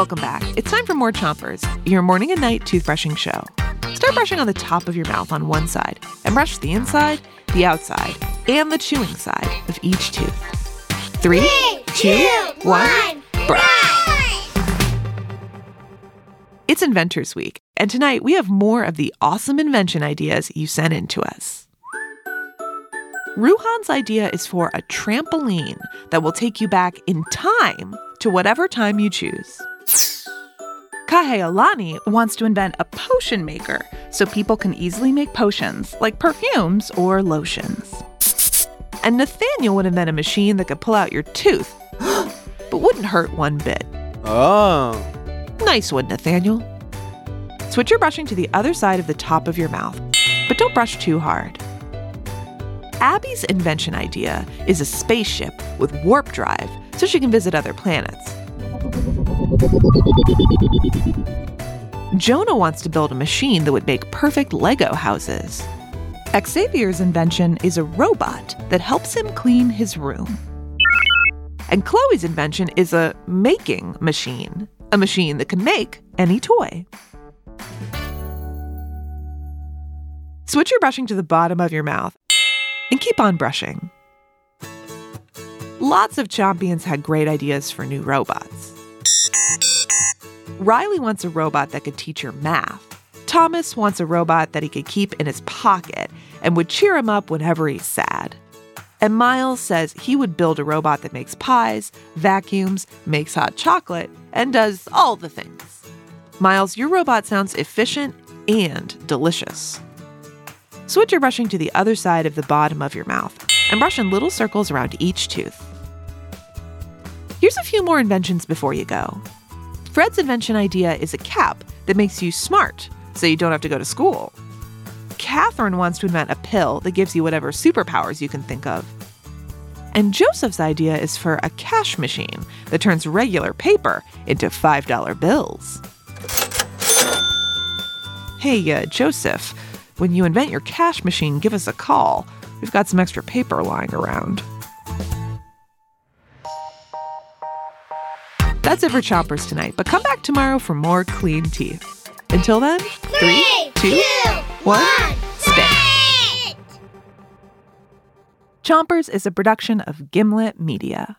Welcome back. It's time for more Chompers, your morning and night toothbrushing show. Start brushing on the top of your mouth on one side and brush the inside, the outside, and the chewing side of each tooth. Three, two, one, brush. It's Inventors Week, and tonight we have more of the awesome invention ideas you sent in to us. Ruhan's idea is for a trampoline that will take you back in time to whatever time you choose. Kahealani wants to invent a potion maker so people can easily make potions like perfumes or lotions. And Nathaniel would invent a machine that could pull out your tooth, but wouldn't hurt one bit. Oh. Nice one, Nathaniel. Switch your brushing to the other side of the top of your mouth, but don't brush too hard. Abby's invention idea is a spaceship with warp drive so she can visit other planets. Jonah wants to build a machine that would make perfect Lego houses. Xavier's invention is a robot that helps him clean his room. And Chloe's invention is a making machine, a machine that can make any toy. Switch your brushing to the bottom of your mouth and keep on brushing. Lots of Chompions had great ideas for new robots. Riley wants a robot that could teach her math. Thomas wants a robot that he could keep in his pocket and would cheer him up whenever he's sad. And Miles says he would build a robot that makes pies, vacuums, makes hot chocolate, and does all the things. Miles, your robot sounds efficient and delicious. Switch your brushing to the other side of the bottom of your mouth and brush in little circles around each tooth. Here's a few more inventions before you go. Fred's invention idea is a cap that makes you smart so you don't have to go to school. Catherine wants to invent a pill that gives you whatever superpowers you can think of. And Joseph's idea is for a cash machine that turns regular paper into $5 bills. Hey, uh, Joseph, when you invent your cash machine, give us a call. We've got some extra paper lying around. That's it for Chompers tonight, but come back tomorrow for more clean teeth. Until then, three, two, one, spit. Chompers is a production of Gimlet Media.